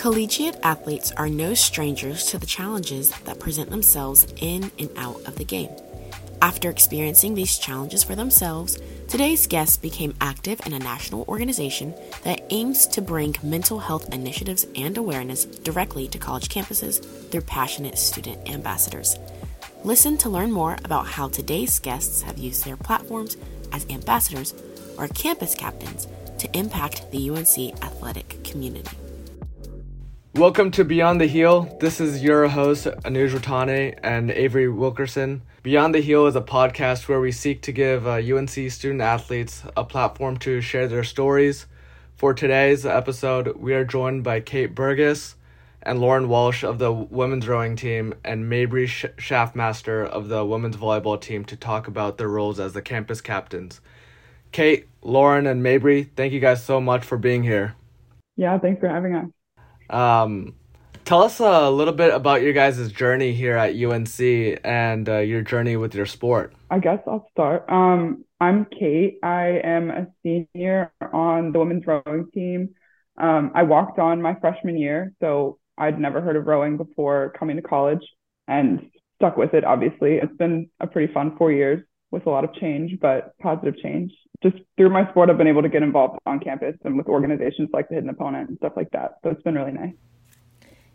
Collegiate athletes are no strangers to the challenges that present themselves in and out of the game. After experiencing these challenges for themselves, today's guests became active in a national organization that aims to bring mental health initiatives and awareness directly to college campuses through passionate student ambassadors. Listen to learn more about how today's guests have used their platforms as ambassadors or campus captains to impact the UNC athletic community. Welcome to Beyond the Heel. This is your host, Anuj Watane and Avery Wilkerson. Beyond the Heel is a podcast where we seek to give uh, UNC student athletes a platform to share their stories. For today's episode, we are joined by Kate Burgess and Lauren Walsh of the women's rowing team and Mabrey Sh- Shaffmaster of the women's volleyball team to talk about their roles as the campus captains. Kate, Lauren, and Mabrey, thank you guys so much for being here. Yeah, thanks for having us. Um, tell us a little bit about your guys' journey here at UNC and uh, your journey with your sport. I guess I'll start. Um, I'm Kate. I am a senior on the women's rowing team. Um, I walked on my freshman year, so I'd never heard of rowing before coming to college and stuck with it, obviously. It's been a pretty fun four years with a lot of change, but positive change. Just through my sport, I've been able to get involved on campus and with organizations like the Hidden Opponent and stuff like that. So it's been really nice.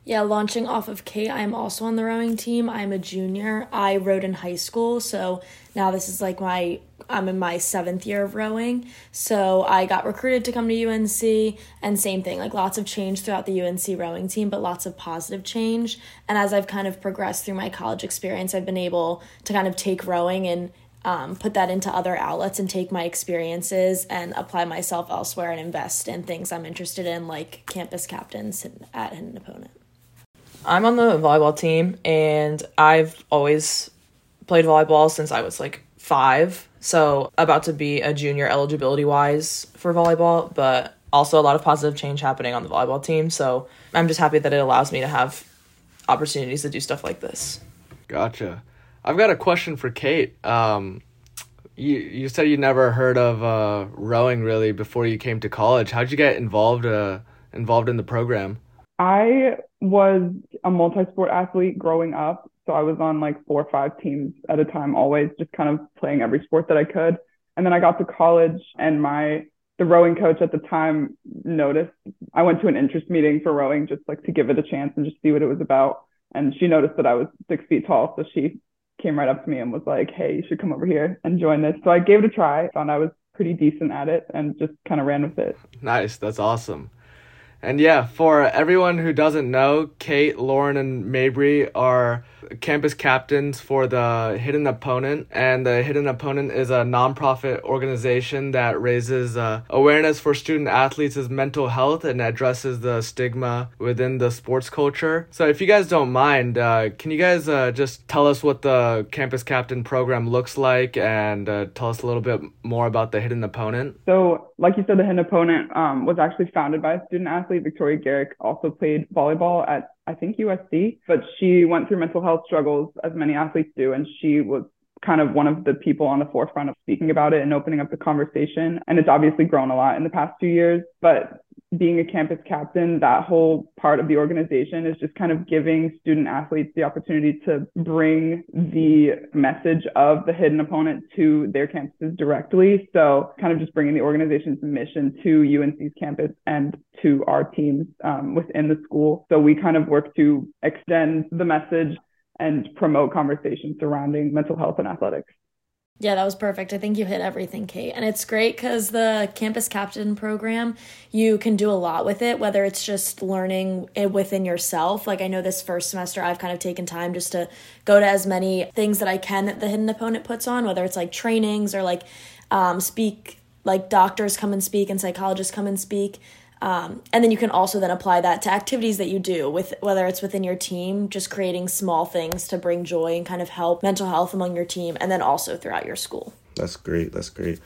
Yeah, launching off of Kate, I'm also on the rowing team. I'm a junior. I rowed in high school, so now this is like my I'm in my seventh year of rowing. So I got recruited to come to UNC, and same thing, like lots of change throughout the UNC rowing team, but lots of positive change. And as I've kind of progressed through my college experience, I've been able to kind of take rowing and um, put that into other outlets and take my experiences and apply myself elsewhere and invest in things I'm interested in, like campus captains Hidden Opponent. I'm on the volleyball team, and I've always played volleyball since I was like five. So, about to be a junior eligibility wise for volleyball, but also a lot of positive change happening on the volleyball team. So, I'm just happy that it allows me to have opportunities to do stuff like this. Gotcha. I've got a question for Kate. Um, you you said you never heard of uh, rowing really before you came to college. How'd you get involved uh, involved in the program? I was a multi-sport athlete growing up, so I was on like four or five teams at a time, always just kind of playing every sport that I could. And then I got to college, and my the rowing coach at the time noticed I went to an interest meeting for rowing just like to give it a chance and just see what it was about. And she noticed that I was six feet tall, so she came right up to me and was like, "Hey, you should come over here and join this." So I gave it a try. Found I was pretty decent at it, and just kind of ran with it. Nice, that's awesome. And yeah, for everyone who doesn't know, Kate, Lauren, and Mabrey are campus captains for the Hidden Opponent. And the Hidden Opponent is a nonprofit organization that raises uh, awareness for student athletes' mental health and addresses the stigma within the sports culture. So if you guys don't mind, uh, can you guys uh, just tell us what the campus captain program looks like and uh, tell us a little bit more about the Hidden Opponent? So, like you said, the Hidden Opponent um, was actually founded by a student athlete. Victoria Garrick also played volleyball at I think USC, but she went through mental health struggles as many athletes do, and she was kind of one of the people on the forefront of speaking about it and opening up the conversation. And it's obviously grown a lot in the past few years, but being a campus captain, that whole part of the organization is just kind of giving student athletes the opportunity to bring the message of the hidden opponent to their campuses directly. So, kind of just bringing the organization's mission to UNC's campus and to our teams um, within the school. So, we kind of work to extend the message and promote conversations surrounding mental health and athletics. Yeah, that was perfect. I think you hit everything, Kate. And it's great because the campus captain program, you can do a lot with it, whether it's just learning it within yourself. Like, I know this first semester, I've kind of taken time just to go to as many things that I can that the hidden opponent puts on, whether it's like trainings or like um, speak, like doctors come and speak and psychologists come and speak. Um, and then you can also then apply that to activities that you do with whether it's within your team, just creating small things to bring joy and kind of help mental health among your team, and then also throughout your school. That's great. That's great.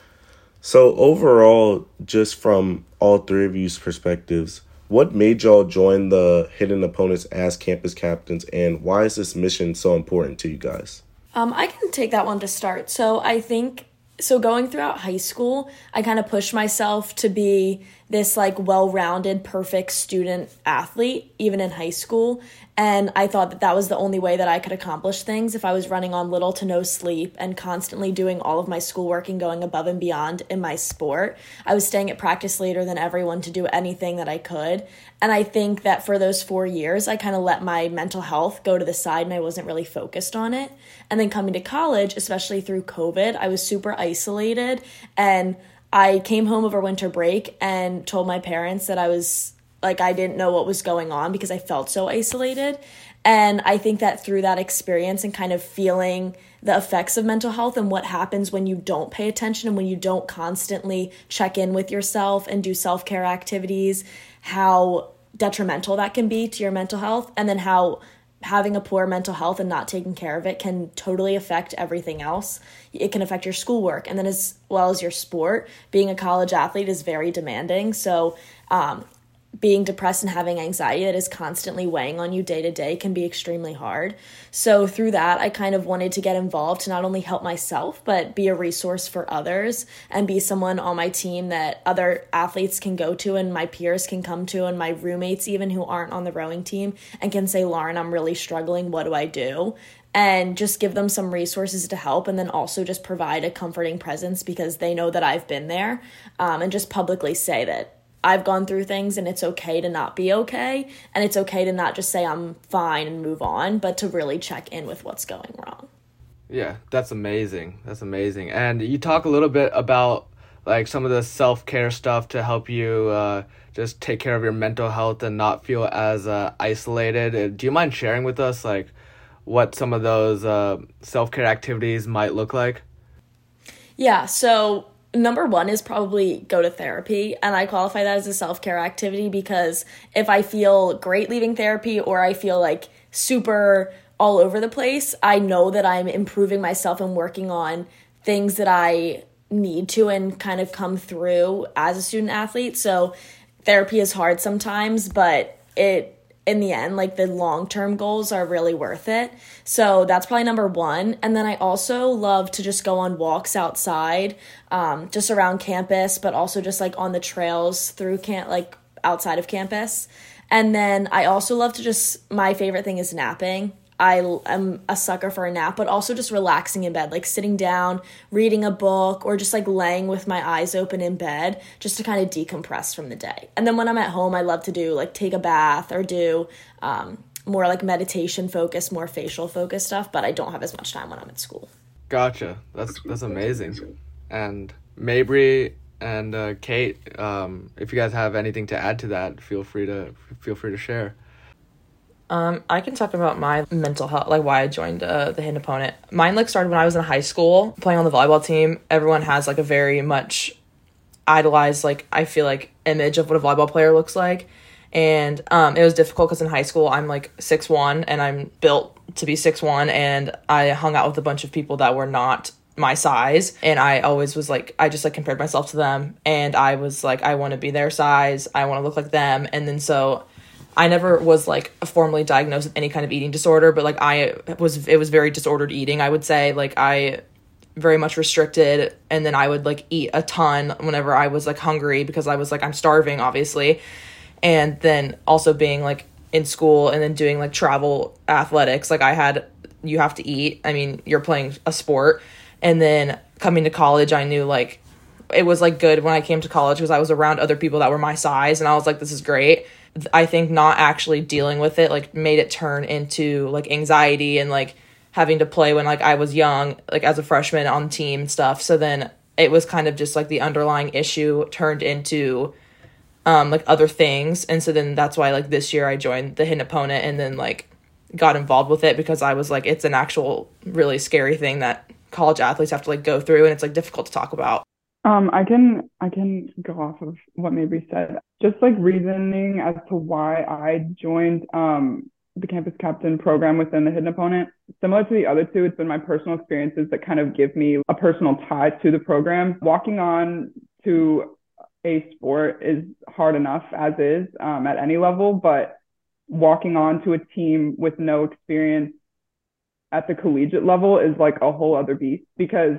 So overall, just from all three of you's perspectives, what made y'all join the Hidden Opponents as campus captains, and why is this mission so important to you guys? Um, I can take that one to start. So I think so going throughout high school, I kind of pushed myself to be this like well-rounded perfect student athlete even in high school and i thought that that was the only way that i could accomplish things if i was running on little to no sleep and constantly doing all of my schoolwork and going above and beyond in my sport. I was staying at practice later than everyone to do anything that i could. And i think that for those four years i kind of let my mental health go to the side and i wasn't really focused on it. And then coming to college especially through covid i was super isolated and I came home over winter break and told my parents that I was like I didn't know what was going on because I felt so isolated. And I think that through that experience and kind of feeling the effects of mental health and what happens when you don't pay attention and when you don't constantly check in with yourself and do self care activities, how detrimental that can be to your mental health, and then how having a poor mental health and not taking care of it can totally affect everything else. It can affect your schoolwork and then as well as your sport. Being a college athlete is very demanding. So, um, being depressed and having anxiety that is constantly weighing on you day to day can be extremely hard. So, through that, I kind of wanted to get involved to not only help myself, but be a resource for others and be someone on my team that other athletes can go to and my peers can come to, and my roommates, even who aren't on the rowing team, and can say, Lauren, I'm really struggling. What do I do? and just give them some resources to help and then also just provide a comforting presence because they know that I've been there um, and just publicly say that I've gone through things and it's okay to not be okay. And it's okay to not just say I'm fine and move on, but to really check in with what's going wrong. Yeah, that's amazing. That's amazing. And you talk a little bit about like some of the self care stuff to help you uh, just take care of your mental health and not feel as uh, isolated. Uh, do you mind sharing with us like what some of those uh, self care activities might look like? Yeah, so number one is probably go to therapy and i qualify that as a self-care activity because if i feel great leaving therapy or i feel like super all over the place i know that i'm improving myself and working on things that i need to and kind of come through as a student athlete. So therapy is hard sometimes but it in the end, like the long term goals are really worth it. So that's probably number one. And then I also love to just go on walks outside, um, just around campus, but also just like on the trails through camp, like outside of campus. And then I also love to just, my favorite thing is napping. I am a sucker for a nap, but also just relaxing in bed, like sitting down, reading a book, or just like laying with my eyes open in bed just to kind of decompress from the day. And then when I'm at home, I love to do like take a bath or do um, more like meditation focused, more facial focused stuff, but I don't have as much time when I'm at school. Gotcha. That's that's amazing. And Mabrey and uh, Kate, um, if you guys have anything to add to that, feel free to feel free to share. Um, I can talk about my mental health, like why I joined uh, the hidden opponent. Mine like started when I was in high school playing on the volleyball team. Everyone has like a very much idolized, like I feel like image of what a volleyball player looks like, and um, it was difficult because in high school I'm like six one and I'm built to be six one, and I hung out with a bunch of people that were not my size. And i always was like i just like compared myself to them. And i was like i want to be their size. I want to look like them. And then so I never was like formally diagnosed with any kind of eating disorder, but like I was, it was very disordered eating. I would say like I very much restricted, and then I would like eat a ton whenever I was like hungry because I was like I'm starving, obviously, and then also being like in school and then doing like travel athletics. Like I had, you have to eat. I mean, you're playing a sport, and then coming to college, I knew like it was like good when I came to college because I was around other people that were my size, and I was like, this is great I think not actually dealing with it like made it turn into like anxiety and like having to play when like I was young, like as a freshman on team stuff. So then it was kind of just like the underlying issue turned into um like other things. And so then that's why like this year I joined the hidden opponent and then like got involved with it because I was like it's an actual really scary thing that college athletes have to like go through and it's like difficult to talk about. Um, I can I can go off of what Mabrey said. Just like reasoning as to why I joined um the campus captain program within the hidden opponent. Similar to the other two, it's been my personal experiences that kind of give me a personal tie to the program. Walking on to a sport is hard enough as is um, at any level, but walking on to a team with no experience at the collegiate level is like a whole other beast because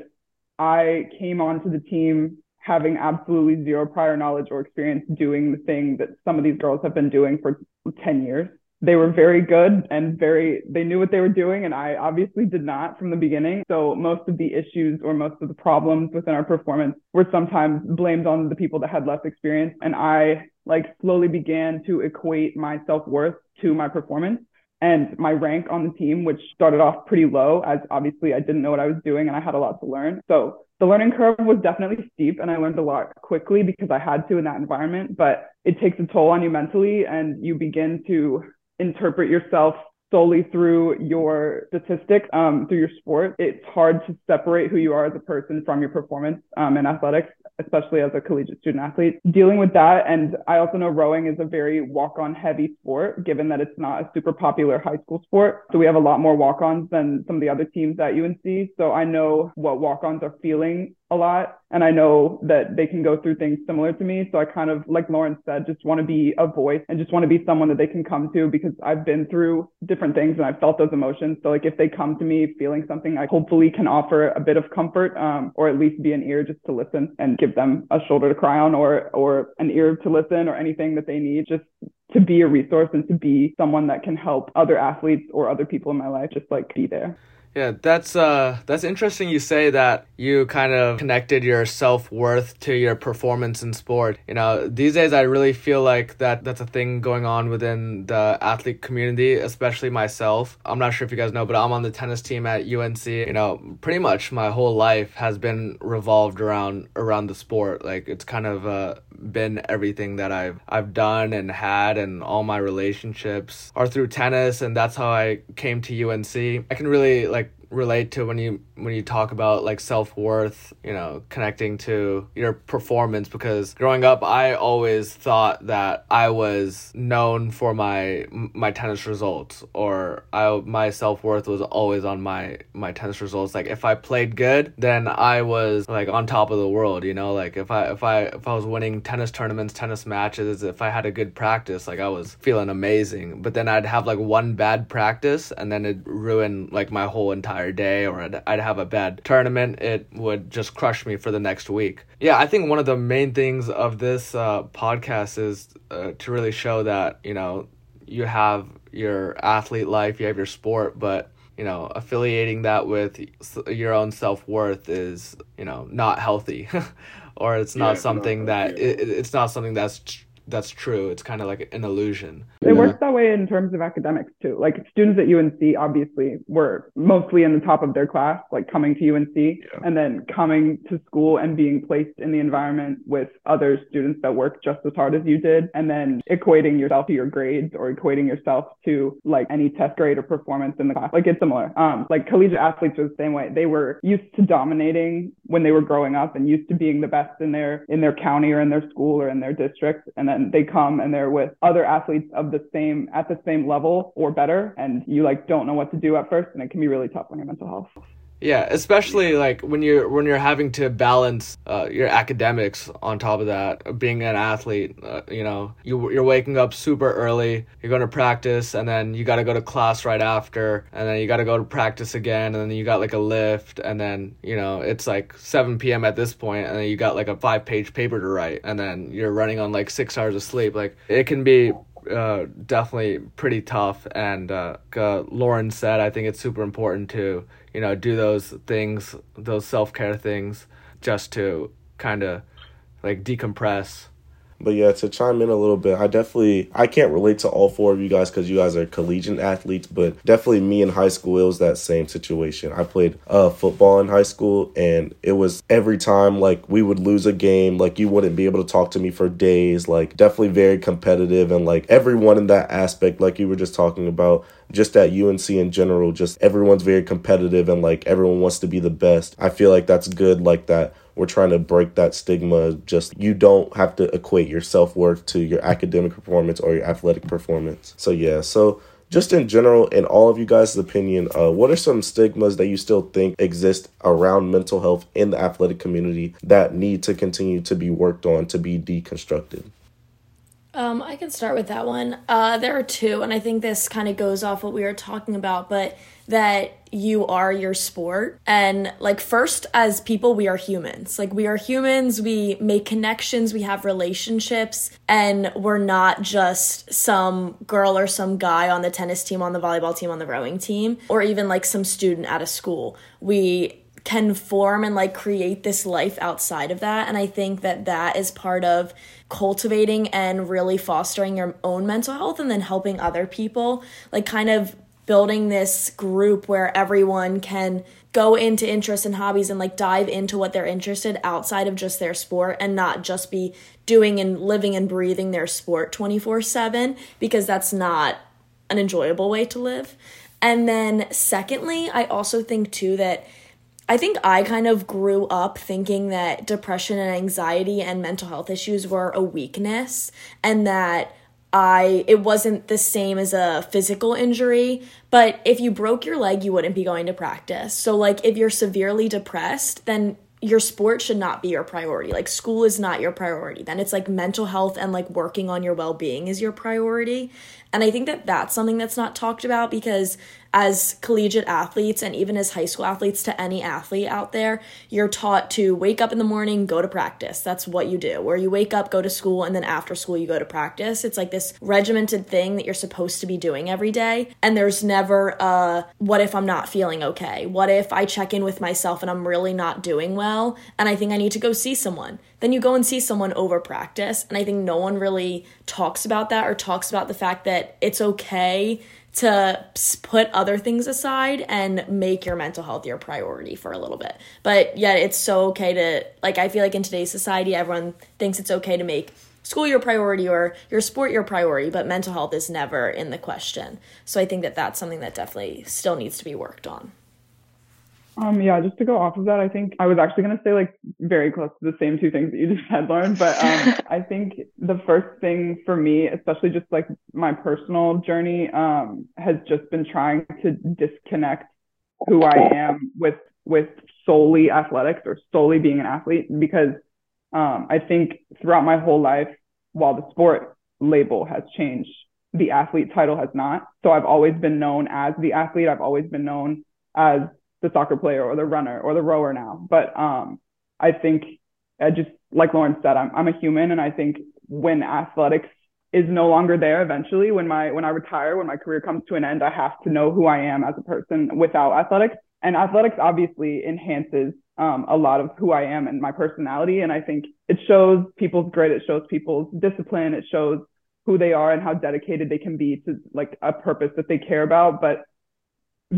I came onto the team having absolutely zero prior knowledge or experience doing the thing that some of these girls have been doing for 10 years. They were very good and very, they knew what they were doing. And I obviously did not from the beginning. So most of the issues or most of the problems within our performance were sometimes blamed on the people that had less experience. And I like slowly began to equate my self worth to my performance and my rank on the team, which started off pretty low, as obviously I didn't know what I was doing and I had a lot to learn. So the learning curve was definitely steep and I learned a lot quickly because I had to in that environment, but it takes a toll on you mentally and you begin to interpret yourself solely through your statistics, um, through your sport. It's hard to separate who you are as a person from your performance um, in athletics especially as a collegiate student athlete. Dealing with that, and I also know rowing is a very walk on heavy sport, given that it's not a super popular high school sport. So we have a lot more walk ons than some of the other teams at UNC. So I know what walk ons are feeling a lot and I know that they can go through things similar to me. So I kind of, like Lauren said, just want to be a voice and just want to be someone that they can come to because I've been through different things and I've felt those emotions. So like if they come to me feeling something, I hopefully can offer a bit of comfort um, or at least be an ear just to listen and give them a shoulder to cry on or or an ear to listen or anything that they need. Just to be a resource and to be someone that can help other athletes or other people in my life just like be there. Yeah, that's uh that's interesting you say that you kind of connected your self-worth to your performance in sport. You know, these days I really feel like that that's a thing going on within the athlete community, especially myself. I'm not sure if you guys know, but I'm on the tennis team at UNC. You know, pretty much my whole life has been revolved around around the sport. Like it's kind of uh been everything that I've I've done and had and all my relationships are through tennis and that's how I came to UNC. I can really like relate to when you when you talk about like self-worth you know connecting to your performance because growing up i always thought that i was known for my my tennis results or i my self-worth was always on my my tennis results. Like if i played good then i was like on top of the world you know? Like if i if i if i was winning tennis tournaments tennis matches if i had a good practice like i was feeling amazing. But then i'd have like one bad practice and then it ruined like my whole entire entire day or I'd, I'd have a bad tournament, it would just crush me for the next week. Yeah, I think one of the main things of this uh, podcast is uh, to really show that, you know, you have your athlete life, you have your sport, but you know, affiliating that with your own self worth is, you know, not healthy, or it's not yeah, something that it, it's not something that's that's true. It's kind of like an illusion. It yeah. works that way in terms of academics too. Like students at UNC obviously were mostly in the top of their class, like coming to UNC yeah. and then coming to school and being placed in the environment with other students that work just as hard as you did. And then equating yourself to your grades or equating yourself to like any test grade or performance in the class. Like it's similar. Um, like collegiate athletes are the same way. They were used to dominating when they were growing up and used to being the best in their in their county or in their school or in their district. And then they come and they're with other athletes of the same at the same level or better. And you like don't know what to do at first and it can be really tough on your mental health yeah, especially like when you're when you're having to balance uh, your academics on top of that, being an athlete. Uh, you know, you you're waking up super early. You're going to practice, and then you got to go to class right after, and then you got to go to practice again, and then you got like a lift, and then you know it's like 7 p.m. at this point, and then you got like a five page paper to write, and then you're running on like six hours of sleep. Like it can be uh, definitely pretty tough. And uh, uh, Lauren said, I think it's super important to, you know, do those things, those self care things, just to kind of like decompress but yeah, to chime in a little bit, I definitely I can't relate to all four of you guys because you guys are collegiate athletes, but definitely me in high school it was that same situation. I played uh, football in high school, and it was every time like we would lose a game, like you wouldn't be able to talk to me for days. Like definitely very competitive, and like everyone in that aspect, like you were just talking about just at UNC in general, just everyone's very competitive and like everyone wants to be the best. I feel like that's good, like that we're trying to break that stigma. Just you don't have to equate your self worth to your academic performance or your athletic performance. So, yeah, so just in general, in all of you guys' opinion, uh, what are some stigmas that you still think exist around mental health in the athletic community that need to continue to be worked on to be deconstructed? Um, I can start with that one. Uh, there are two, and I think this kind of goes off what we were talking about, but that you are your sport. And like, first, as people, we are humans. Like, we are humans, we make connections, we have relationships, and we're not just some girl or some guy on the tennis team, on the volleyball team, on the rowing team, or even like some student at a school. We can form and like create this life outside of that and i think that that is part of cultivating and really fostering your own mental health and then helping other people like kind of building this group where everyone can go into interests and hobbies and like dive into what they're interested outside of just their sport and not just be doing and living and breathing their sport 24/7 because that's not an enjoyable way to live. And then secondly, I also think too that I think I kind of grew up thinking that depression and anxiety and mental health issues were a weakness and that I it wasn't the same as a physical injury, but if you broke your leg, you wouldn't be going to practice. So like if you're severely depressed, then your sport should not be your priority. Like school is not your priority. Then it's like mental health and like working on your well-being is your priority. And I think that that's something that's not talked about because as collegiate athletes and even as high school athletes to any athlete out there, you're taught to wake up in the morning, go to practice. That's what you do. Where you wake up, go to school, and then after school, you go to practice. It's like this regimented thing that you're supposed to be doing every day. And there's never a what if I'm not feeling okay? What if I check in with myself and I'm really not doing well and I think I need to go see someone? Then you go and see someone over practice. And I think no one really talks about that or talks about the fact that it's okay to put other things aside and make your mental health your priority for a little bit. But yet it's so okay to like I feel like in today's society everyone thinks it's okay to make school your priority or your sport your priority, but mental health is never in the question. So I think that that's something that definitely still needs to be worked on. Um, yeah, just to go off of that, I think I was actually going to say like very close to the same two things that you just said, Lauren. But um, I think the first thing for me, especially just like my personal journey, um, has just been trying to disconnect who I am with with solely athletics or solely being an athlete because um, I think throughout my whole life, while the sport label has changed, the athlete title has not. So I've always been known as the athlete. I've always been known as the soccer player or the runner or the rower now. But um, I think I just like Lauren said, I'm I'm a human, and I think when athletics is no longer there eventually, when my when I retire, when my career comes to an end, I have to know who I am as a person without athletics. And athletics obviously enhances um, a lot of who I am and my personality. And I think it shows people's grit, it shows people's discipline, it shows who they are and how dedicated they can be to like a purpose that they care about. But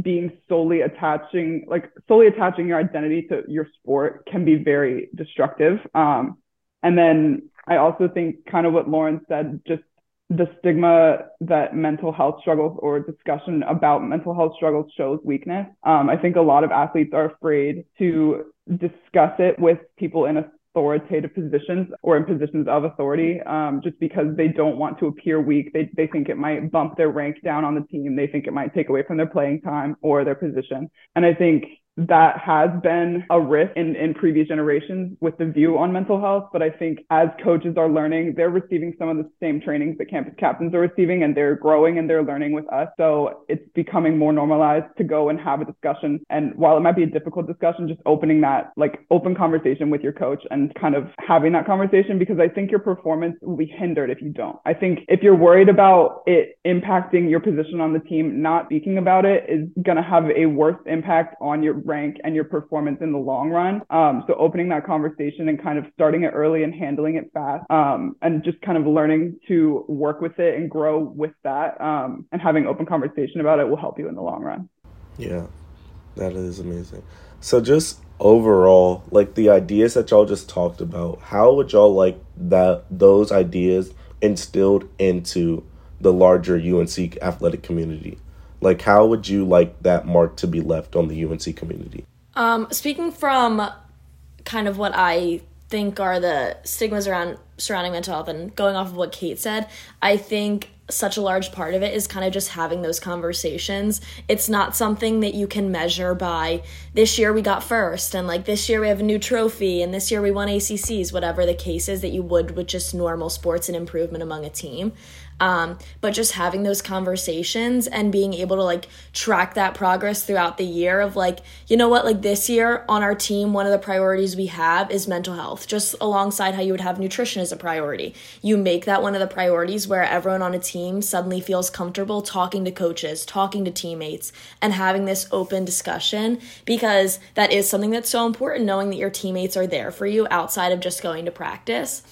being solely attaching like solely attaching your identity to your sport can be very destructive. Um, and then i also think kind of what lauren said just the stigma that mental health struggles or discussion about mental health struggles shows weakness. Um, i think a lot of athletes are afraid to discuss it with people in a authoritative positions or in positions of authority um, just because they don't want to appear weak. They, they think it might bump their rank down on the team. They think it might take away from their playing time or their position. And I think that has been a risk in, in previous generations with the view on mental health. But I think as coaches are learning, they're receiving some of the same trainings that campus captains are receiving and they're growing and they're learning with us. So it's becoming more normalized to go and have a discussion. And while it might be a difficult discussion, just opening that like open conversation with your coach and kind of having that conversation because I think your performance will be hindered if you don't. I think if you're worried about it impacting your position on the team, not speaking about it is going to have a worse impact on your rank and your performance in the long run. Um, so opening that conversation and kind of starting it early and handling it fast, um, and just kind of learning to work with it and grow with that, um, and having open conversation about it will help you in the long run. Yeah, that is amazing. So just overall, like the ideas that y'all just talked about, how would y'all like that those ideas instilled into the larger UNC athletic community? Like, how would you like that mark to be left on the UNC community? Um, speaking from kind of what I think are the stigmas around surrounding mental health and going off of what Kate said, I think such a large part of it is kind of just having those conversations. It's not something that you can measure by this year we got first and like this year we have a new trophy and this year we won ACCs, whatever the case is that you would with just normal sports and improvement among a team. Um, but just having those conversations and being able to like track that progress throughout the year of like, you know what, like this year on our team, one of the priorities we have is mental health, just alongside how you would have nutrition as a priority. You make that one of the priorities where everyone on a team suddenly feels comfortable talking to coaches, talking to teammates, and having this open discussion because that is something that's so important knowing that your teammates are there for you outside of just going to practice.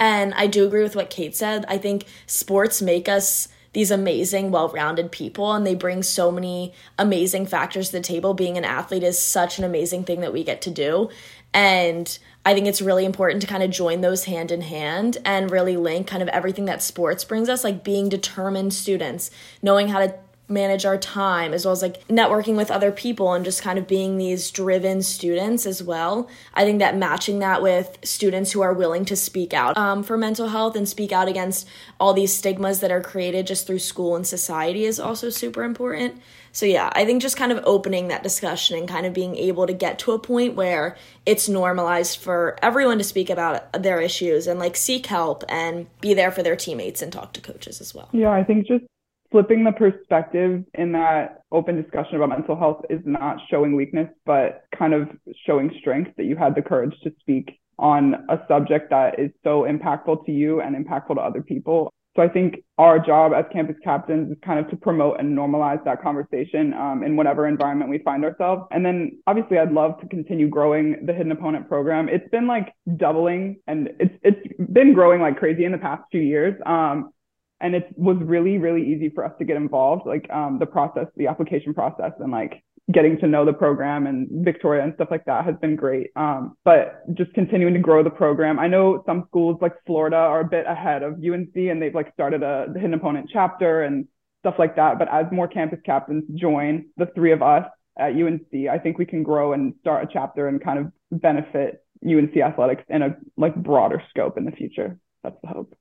And I do agree with what Kate said. I think sports make us these amazing, well rounded people, and they bring so many amazing factors to the table. Being an athlete is such an amazing thing that we get to do. And I think it's really important to kind of join those hand in hand and really link kind of everything that sports brings us, like being determined students, knowing how to manage our time as well as like networking with other people and just kind of being these driven students as well. I think that matching that with students who are willing to speak out um, for mental health and speak out against all these stigmas that are created just through school and society is also super important. So yeah i think just kind of opening that discussion and kind of being able to get to a point where it's normalized for everyone to speak about their issues and like seek help and be there for their teammates and talk to coaches as well. Yeah i think just flipping the perspective in that open discussion about mental health is not showing weakness, but kind of showing strength that you had the courage to speak on a subject that is so impactful to you and impactful to other people. So I think our job as campus captains is kind of to promote and normalize that conversation um, in whatever environment we find ourselves. And then obviously I'd love to continue growing the hidden opponent program. It's been like doubling and it's it's been growing like crazy in the past few years. Um, and it was really really easy for us to get involved like um, the process the application process and like getting to know the program and victoria and stuff like that has been great. Um, but just continuing to grow the program. I know some schools like florida are a bit ahead of unc and they've like started a hidden opponent chapter and stuff like that. But as more campus captains join the three of us at unc i think we can grow and start a chapter and kind of benefit unc athletics in a like broader scope in the future. That's the hope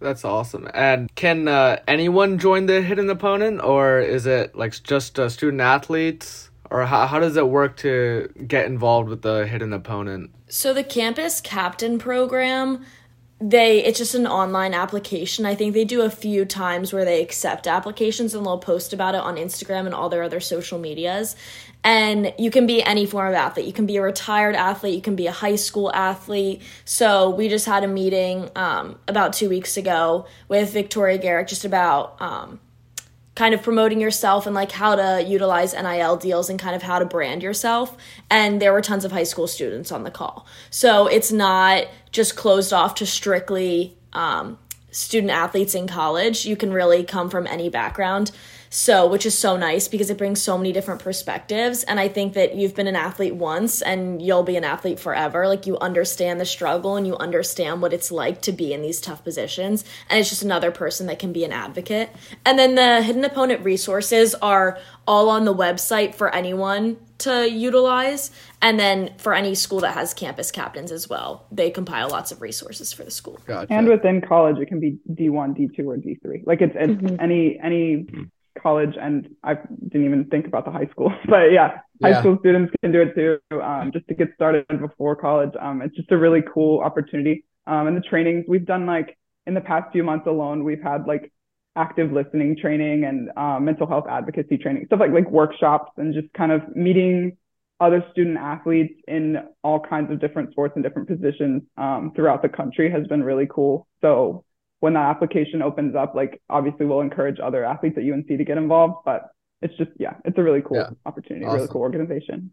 that's awesome. And can uh, anyone join the hidden opponent, or is it like just uh, student athletes? Or how, how does it work to get involved with the hidden opponent? So the campus captain program, they it's just an online application. I think they do a few times where they accept applications and they'll post about it on Instagram and all their other social medias and you can be any form of athlete. You can be a retired athlete, you can be a high school athlete. So we just had a meeting um, about two weeks ago with Victoria Garrick just about um, kind of promoting yourself and like how to utilize NIL deals and kind of how to brand yourself. And there were tons of high school students on the call. So it's not just closed off to strictly um, student athletes in college. You can really come from any background. So, which is so nice because it brings so many different perspectives. And I think that you've been an athlete once and you'll be an athlete forever. Like, you understand the struggle and you understand what it's like to be in these tough positions. And it's just another person that can be an advocate. And then the hidden opponent resources are all on the website for anyone to utilize. And then for any school that has campus captains as well, they compile lots of resources for the school. Gotcha. And within college, it can be D1, D2, or D3. Like it's, it's mm-hmm. any any college and I didn't even think about the high school. But yeah, high school students can do it too, um, just to get started before college. Um, it's just a really cool opportunity. Um, and the trainings we've done like in the past few months alone, we've had like active listening training and um, mental health advocacy training, stuff like like workshops and just kind of meeting other student athletes in all kinds of different sports and different positions um, throughout the country has been really cool. So when that application opens up, like obviously we'll encourage other athletes at UNC to get involved, but it's just yeah, it's a really cool yeah. opportunity, awesome. really cool organization.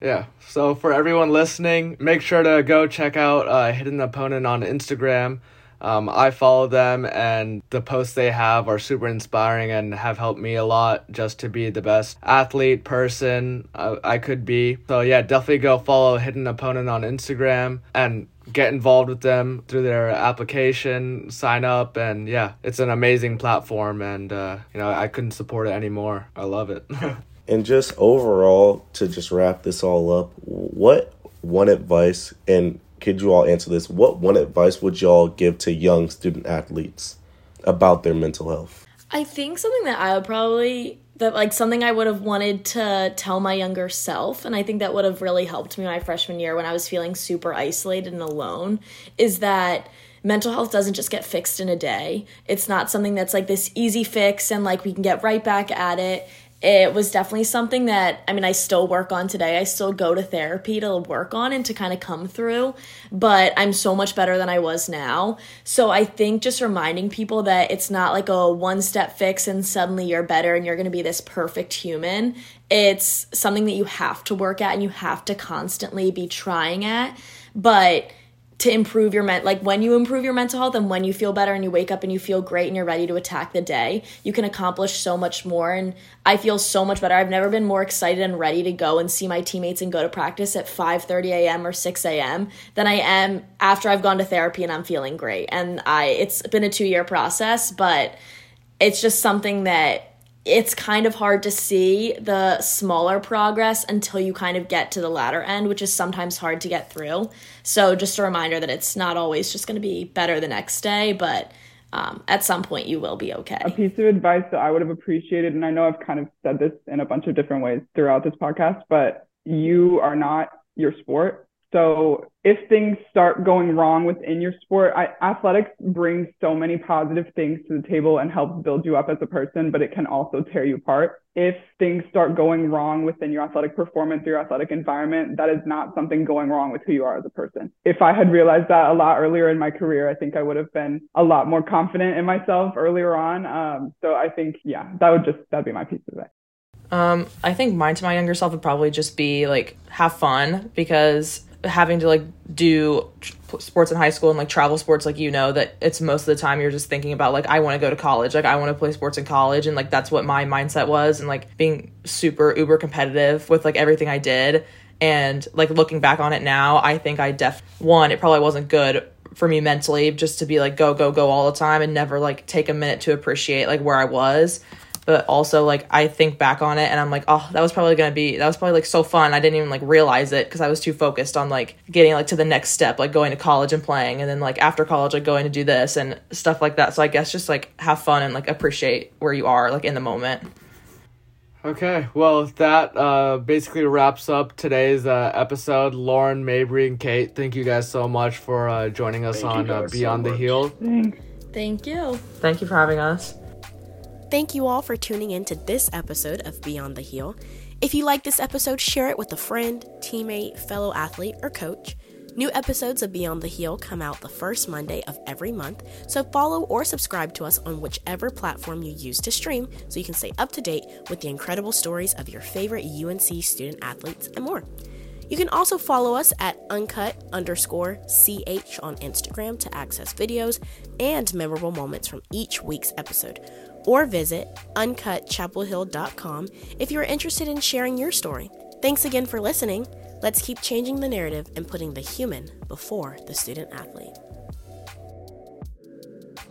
Yeah. So for everyone listening, make sure to go check out uh, Hidden Opponent on Instagram. Um, I follow them, and the posts they have are super inspiring and have helped me a lot just to be the best athlete person I, I could be. So, yeah, definitely go follow Hidden Opponent on Instagram and get involved with them through their application, sign up, and yeah, it's an amazing platform, and uh, you know I couldn't support it anymore. I love it. and just overall, to just wrap this all up, what one advice and could you all answer this? What one advice would y'all give to young student athletes about their mental health? I think something that I would probably that like something I would have wanted to tell my younger self, and I think that would have really helped me my freshman year when I was feeling super isolated and alone, is that mental health doesn't just get fixed in a day. It's not something that's like this easy fix and like we can get right back at it it was definitely something that I mean I still work on today. I still go to therapy to work on and to kind of come through, but I'm so much better than I was now. So I think just reminding people that it's not like a one step fix and suddenly you're better and you're going to be this perfect human. It's something that you have to work at and you have to constantly be trying at. But to improve your men like when you improve your mental health and when you feel better and you wake up and you feel great and you're ready to attack the day you can accomplish so much more. And i feel so much better. I've never been more excited and ready to go and see my teammates and go to practice at 5.30 a.m or 6 a.m than i am after i've gone to therapy and i'm feeling great. And i it's been a two year process but it's just something that it's kind of hard to see the smaller progress until you kind of get to the latter end, which is sometimes hard to get through. So, just a reminder that it's not always just going to be better the next day, but um, at some point you will be okay. A piece of advice that I would have appreciated, and I know I've kind of said this in a bunch of different ways throughout this podcast, but you are not your sport. So if things start going wrong within your sport, I, athletics brings so many positive things to the table and helps build you up as a person, but it can also tear you apart. If things start going wrong within your athletic performance or your athletic environment, that is not something going wrong with who you are as a person. If I had realized that a lot earlier in my career, I think I would have been a lot more confident in myself earlier on. Um, so I think, yeah, that would just, that'd be my piece of it. Um, I think mine to my younger self would probably just be like have fun because having to like do sports in high school and like travel sports like you know that it's most of the time you're just thinking about like I want to go to college like I want to play sports in college and like that's what my mindset was and like being super uber competitive with like everything I did. And like looking back on it now I think I def one it probably wasn't good for me mentally just to be like go go go all the time and never like take a minute to appreciate like where I was but also like I think back on it and I'm like, oh, that was probably gonna be that was probably like so fun. I didn't even like realize it because I was too focused on like getting like to the next step, like going to college and playing, and then like after college, like going to do this and stuff like that. So I guess just like have fun and like appreciate where you are like in the moment. Okay, well, that uh, basically wraps up today's uh, episode. Lauren, Mabrey, and Kate, thank you guys so much for uh, joining us thank on uh, Beyond so the Heel. Thanks. Thank you. Thank you for having us. Thank you all for tuning in to this episode of Beyond the Heel. If you like this episode, share it with a friend, teammate, fellow athlete, or coach. New episodes of Beyond the Heel come out the first Monday of every month, so follow or subscribe to us on whichever platform you use to stream so you can stay up to date with the incredible stories of your favorite UNC student athletes and more. You can also follow us at uncut underscore ch on Instagram to access videos and memorable moments from each week's episode or visit uncutchapelhill.com if you are interested in sharing your story. Thanks again for listening. Let's keep changing the narrative and putting the human before the student athlete.